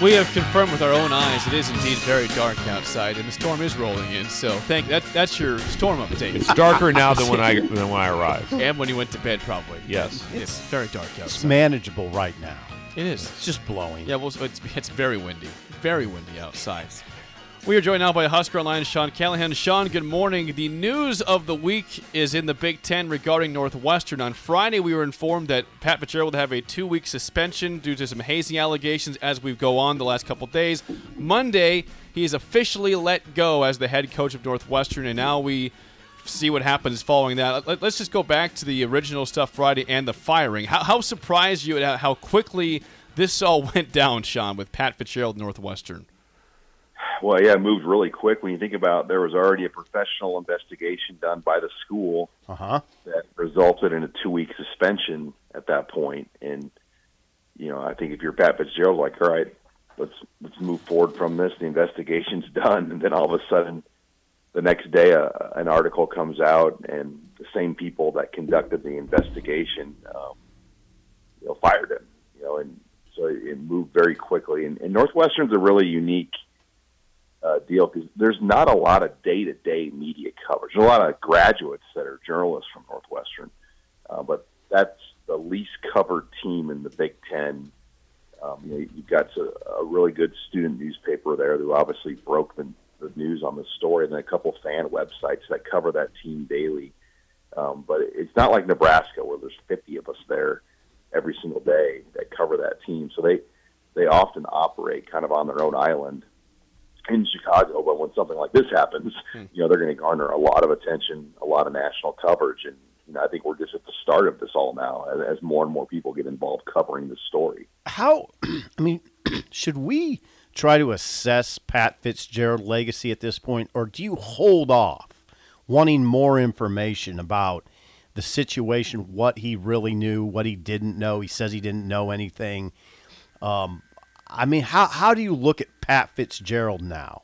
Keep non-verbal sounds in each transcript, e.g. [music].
We have confirmed with our own eyes it is indeed very dark outside, and the storm is rolling in. So, thank that's that's your storm update. It's darker now than when I [laughs] than when I arrived. and when you went to bed, probably. Yes. It's very dark It's manageable right now. It is. It's just blowing. Yeah, well, it's, it's very windy. Very windy outside. We are joined now by Husker Online Sean Callahan. Sean, good morning. The news of the week is in the Big Ten regarding Northwestern. On Friday, we were informed that Pat Fitzgerald would have a two week suspension due to some hazing allegations as we go on the last couple days. Monday, he is officially let go as the head coach of Northwestern, and now we see what happens following that. Let- Let's just go back to the original stuff Friday and the firing. How, how surprised you at how quickly this all [laughs] went down, Sean, with Pat Fitzgerald Northwestern? Well, yeah, it moved really quick when you think about there was already a professional investigation done by the school Uh huh. that resulted in a two week suspension at that point. And, you know, I think if you're Pat Fitzgerald, like, all right, let's let's move forward from this. The investigation's [laughs] done, and then all of a sudden, the next day, a, an article comes out, and the same people that conducted the investigation, um, you know, fired him. You know, and so it, it moved very quickly. And, and Northwestern's a really unique uh, deal because there's not a lot of day-to-day media coverage. There's a lot of graduates that are journalists from Northwestern, uh, but that's the least covered team in the Big Ten. Um, you know, you've got a, a really good student newspaper there who obviously broke the, the news on the story, and then a couple fan websites that cover that team daily. Um, but it's not like Nebraska where there's 50 of us there every single day that cover that team. So they they often operate kind of on their own island in Chicago. But when something like this happens, you know they're going to garner a lot of attention, a lot of national coverage, and you know I think we're just at the start of this all now as, as more and more people get involved covering the story. How? [clears throat] I mean, [clears throat] should we try to assess Pat Fitzgerald legacy at this point, or do you hold off, wanting more information about the situation, what he really knew, what he didn't know? He says he didn't know anything. Um, I mean, how how do you look at Pat Fitzgerald now?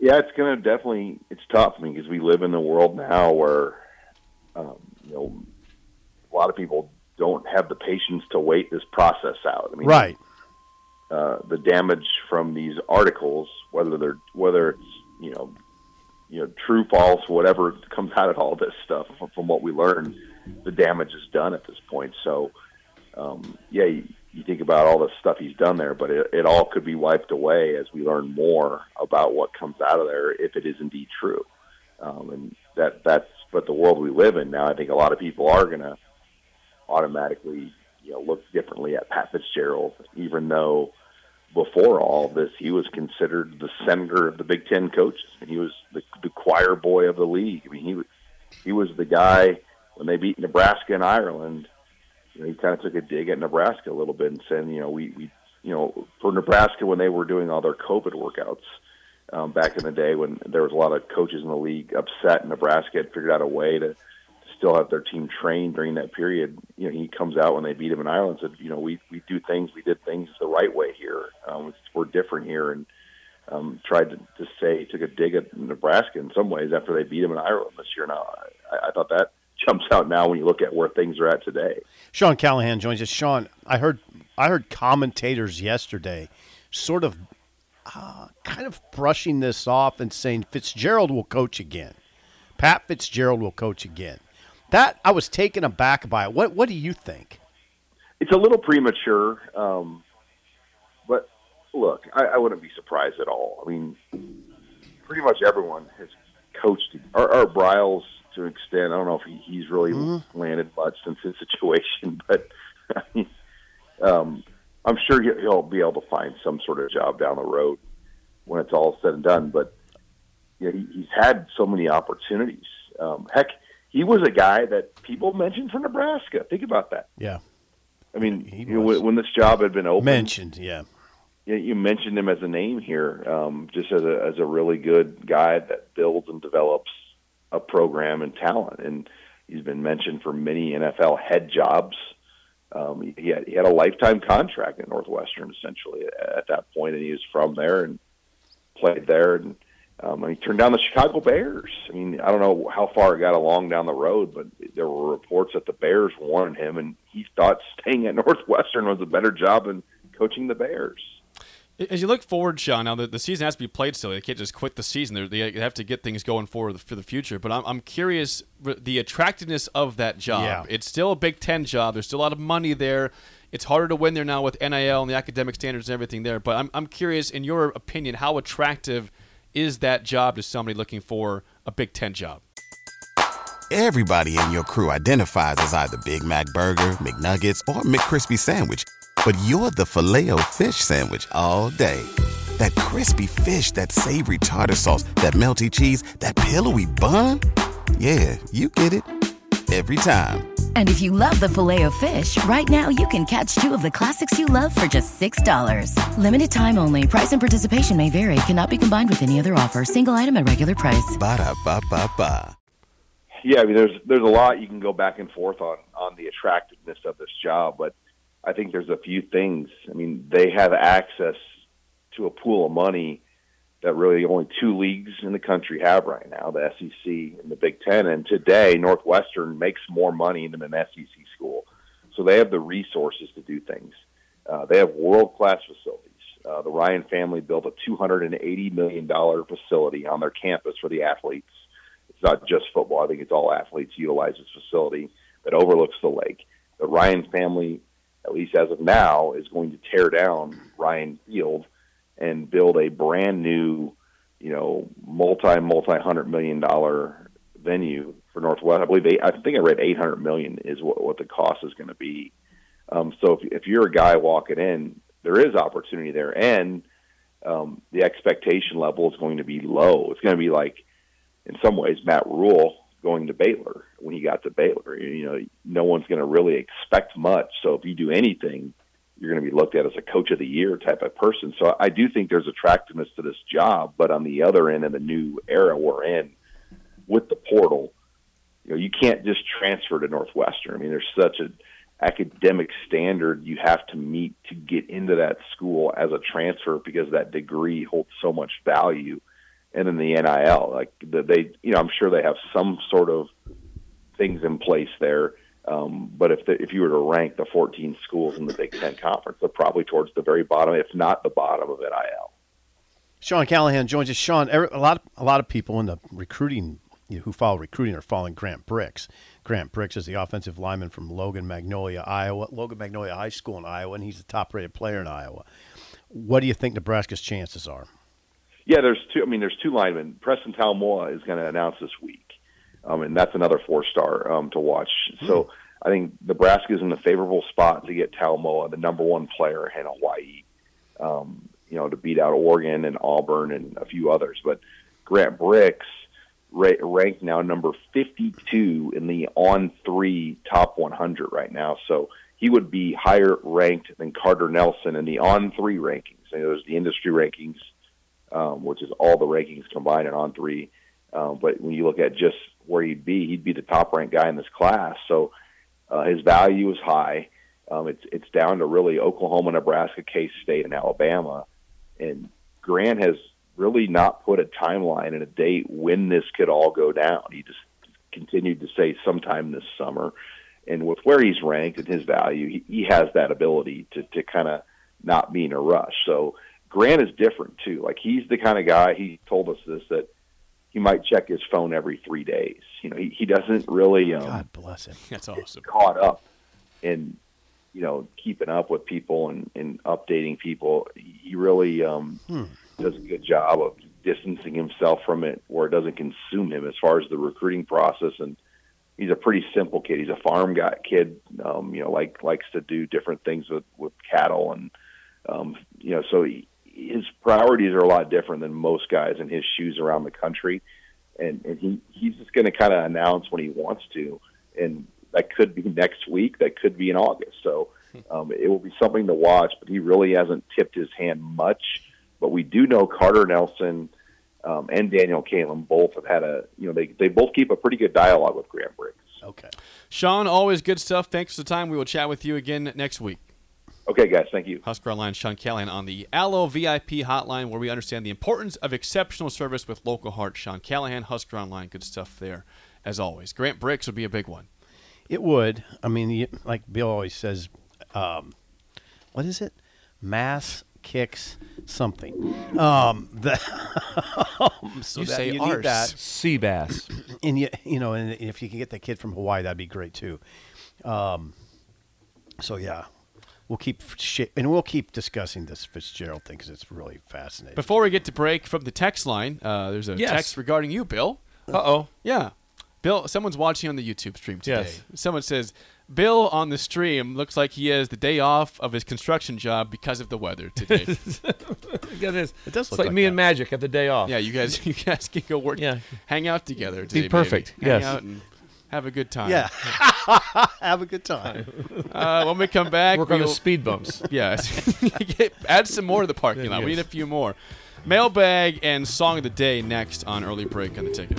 Yeah, it's going to definitely it's tough. I mean, because we live in the world now where um, you know a lot of people don't have the patience to wait this process out. I mean, Right. uh, the damage from these articles, whether they're whether it's you know you know true, false, whatever comes out of all this stuff from, from what we learn, the damage is done at this point. So um, yeah, you, think about all the stuff he's done there, but it, it all could be wiped away as we learn more about what comes out of there if it is indeed true. Um, and that that's but the world we live in now. I think a lot of people are going to automatically you know look differently at Pat Fitzgerald, even though before all this he was considered the senator of the Big Ten coaches, and he was the, the choir boy of the league. I mean, he he was the guy when they beat Nebraska and Ireland. You know, he kind of took a dig at Nebraska a little bit and said, you know, we, we you know, for Nebraska when they were doing all their COVID workouts um, back in the day when there was a lot of coaches in the league upset, and Nebraska had figured out a way to still have their team trained during that period. You know, he comes out when they beat him in Ireland and said, you know, we we do things, we did things the right way here. Um, we're different here, and um, tried to, to say took a dig at Nebraska in some ways after they beat him in Ireland this year. Now, I, I thought that jumps out now when you look at where things are at today. Sean Callahan joins us. Sean, I heard I heard commentators yesterday sort of uh, kind of brushing this off and saying Fitzgerald will coach again. Pat Fitzgerald will coach again. That I was taken aback by it. What what do you think? It's a little premature, um, but look, I, I wouldn't be surprised at all. I mean, pretty much everyone has coached. Our, Art Briles to an extent. I don't know if he, he's really landed much since his [laughs] situation, but I mean, um, I'm sure he- he'll be able to find some sort of job down the road when it's all said and done. But you know, he, he's had so many opportunities. Um, heck, he was a guy that people mentioned for Nebraska. Think about that. Yeah. I mean, He you know, when, when this job had been open, Mentioned, yeah. you, you mentioned him as a name here, um, just as a as a really good guy that builds and develops a program and talent, and he's been mentioned for many NFL head jobs. Um, he, had he had a lifetime contract at Northwestern essentially at, at that point, and he was from there and played there, and um, and he turned down the Chicago Bears. I mean, I don't know how far it got along down the road, but there were reports that the Bears wanted him, and he thought staying at [laughs] Northwestern was a better job than coaching the Bears. As you look forward, Sean, now the, the season has to be played still. They can't just quit the season. They're, they have to get things going forward for the future. But I'm, I'm curious the attractiveness of that job. Yeah. It's still a Big Ten job. There's still a lot of money there. It's harder to win there now with NIL and the academic standards and everything there. But I'm, I'm curious, in your opinion, how attractive is that job to somebody looking for a Big Ten job? Everybody in your crew identifies as either Big Mac Burger, McNuggets, or McCrispy Sandwich. But you're the filet o fish Sandwich all day. That crispy fish, that savory tartar sauce, that melty cheese, that pillowy bun. Yeah, you get it. Every time. And if you love the filet of fish, right now you can catch two of the classics you love for just $6. Limited time only. Price and participation may vary. Cannot be combined with any other offer. Single item at regular price. Ba-da-ba-ba-ba. Yeah, I mean, there's there's a lot you can go back and forth on on the attractiveness of this job, but I think there's a few things. I mean, they have access to a pool of money that really only two leagues in the country have right now, the SEC and the Big Ten. And today, Northwestern makes more money than an SEC school, so they have the resources to do things. Uh, they have world class facilities. Uh, the Ryan family built a $280 million facility on their campus for the athletes. It's not just football. I think it's all athletes utilize this facility that overlooks the lake. The Ryan family, at least as of now, is going to tear down Ryan Field and build a brand new, you know, multi multi hundred million dollar venue for Northwest. I believe they, I think I read eight hundred million is what, what the cost is going to be. Um, so if, if you're a guy walking in, there is opportunity there, and um, the expectation level is going to be low. It's going to be like, in some ways, Matt Rhule going to Baylor when he got to Baylor. You know, no one's going to really expect much. So if you do anything, you're going to be looked at as a coach of the year type of person. So I do think there's attractiveness to this job, but on the other end, in the new era we're in with the portal, you know, you can't just transfer to Northwestern. I mean, there's such a academic standard you have to meet to get into that school as a transfer because that degree holds so much value. And then the NIL, like they, you know, I'm sure they have some sort of things in place there. Um, but if the, if you were to rank the 14 schools in the Big Ten conference, they're probably towards the very bottom, if not the bottom of NIL. Sean Callahan joins us. Sean, a lot, a lot of people in the recruiting you know, who follow recruiting are following Grant Brix. Grant Brix is the offensive lineman from Logan Magnolia, Iowa, Logan Magnolia High School in Iowa, and he's the top-rated player in Iowa. What do you think Nebraska's chances are? Yeah, there's two. I mean, there's two linemen. Preston Taumua is going to announce this week, um, and that's another four star um, to watch. So I think Nebraska is in a favorable spot to get Taumua, the number one player in Hawaii, um, you know, to beat out Oregon and Auburn and a few others. But Grant Brix ra- ranked now number 52 in the on three top 100 right now. So he would be higher ranked than Carter Nelson in the on three rankings. You know, there's the industry rankings um, which is all the rankings combined and on three. Um, but when you look at just where he'd be, he'd be the top ranked guy in this class. So uh, his value is high. Um, it's it's down to really Oklahoma, Nebraska, K State, and Alabama. And Grant has really not put a timeline and a date when this could all go down. He just continued to say sometime this summer. And with where he's ranked and his value, he, he has that ability to to kind of not be in a rush. So Grant is different too. Like he's the kind of guy. He told us this that he might check his phone every three days. You know, he he doesn't really um, God bless him. That's awesome. caught up in you know keeping up with people and, and updating people. He really um, does a good job of distancing himself from it where it doesn't consume him as far as the recruiting process. And he's a pretty simple kid. He's a farm guy kid, um, you know, like likes to do different things with with cattle and um, you know, so he, his priorities are a lot different than most guys in his shoes around the country. And, and he, he's just going to kind of announce when he wants to. And that could be next week. That could be in August. So um, it will be something to watch, but he really hasn't tipped his hand much. But we do know Carter Nelson um, and Daniel Kaelin both have had a, you know, they, they both keep a pretty good dialogue with Grant Brix. Okay. Sean, always good stuff. Thanks for the time. We will chat with you again next week. Okay, guys. Thank you. Husker Online, Sean Callahan on the Allo VIP hotline, where we understand the importance of exceptional service with local heart. Sean Callahan, Husker Online, good stuff there, as always. Grant Brix would be a big one. It would. I mean, like Bill always says, um, what is it? Mass kicks something. Um, the [laughs] so You that say you arse. need that, Sea bass. [clears throat] and you you know, and if you can get the kid from Hawaii, that'd be great too. Um, so yeah, we'll keep sh- and we'll keep discussing this Fitzgerald thing because it's really fascinating. Before we get to break from the text line, uh, there's a Yes. text regarding you, Bill. Uh oh. Yeah. Bill, someone's watching on the YouTube stream today. Yes. Someone says, Bill on the stream looks like he has the day off of his construction job because of the weather today. [laughs] It is. It does It's look like, like me that. and Magic at the day off. yeah, you guys [laughs] you guys can go work Yeah. hang out together today. perfect, Maybe. Hang yes. Out and have a good time. yeah, [laughs] have a good time. Uh, when we come back, Work on the we'll- speed bumps. [laughs] Yes. [laughs] Get- Add some more to the parking lot. We need a few more. Mailbag and song of the day next on early break on the ticket.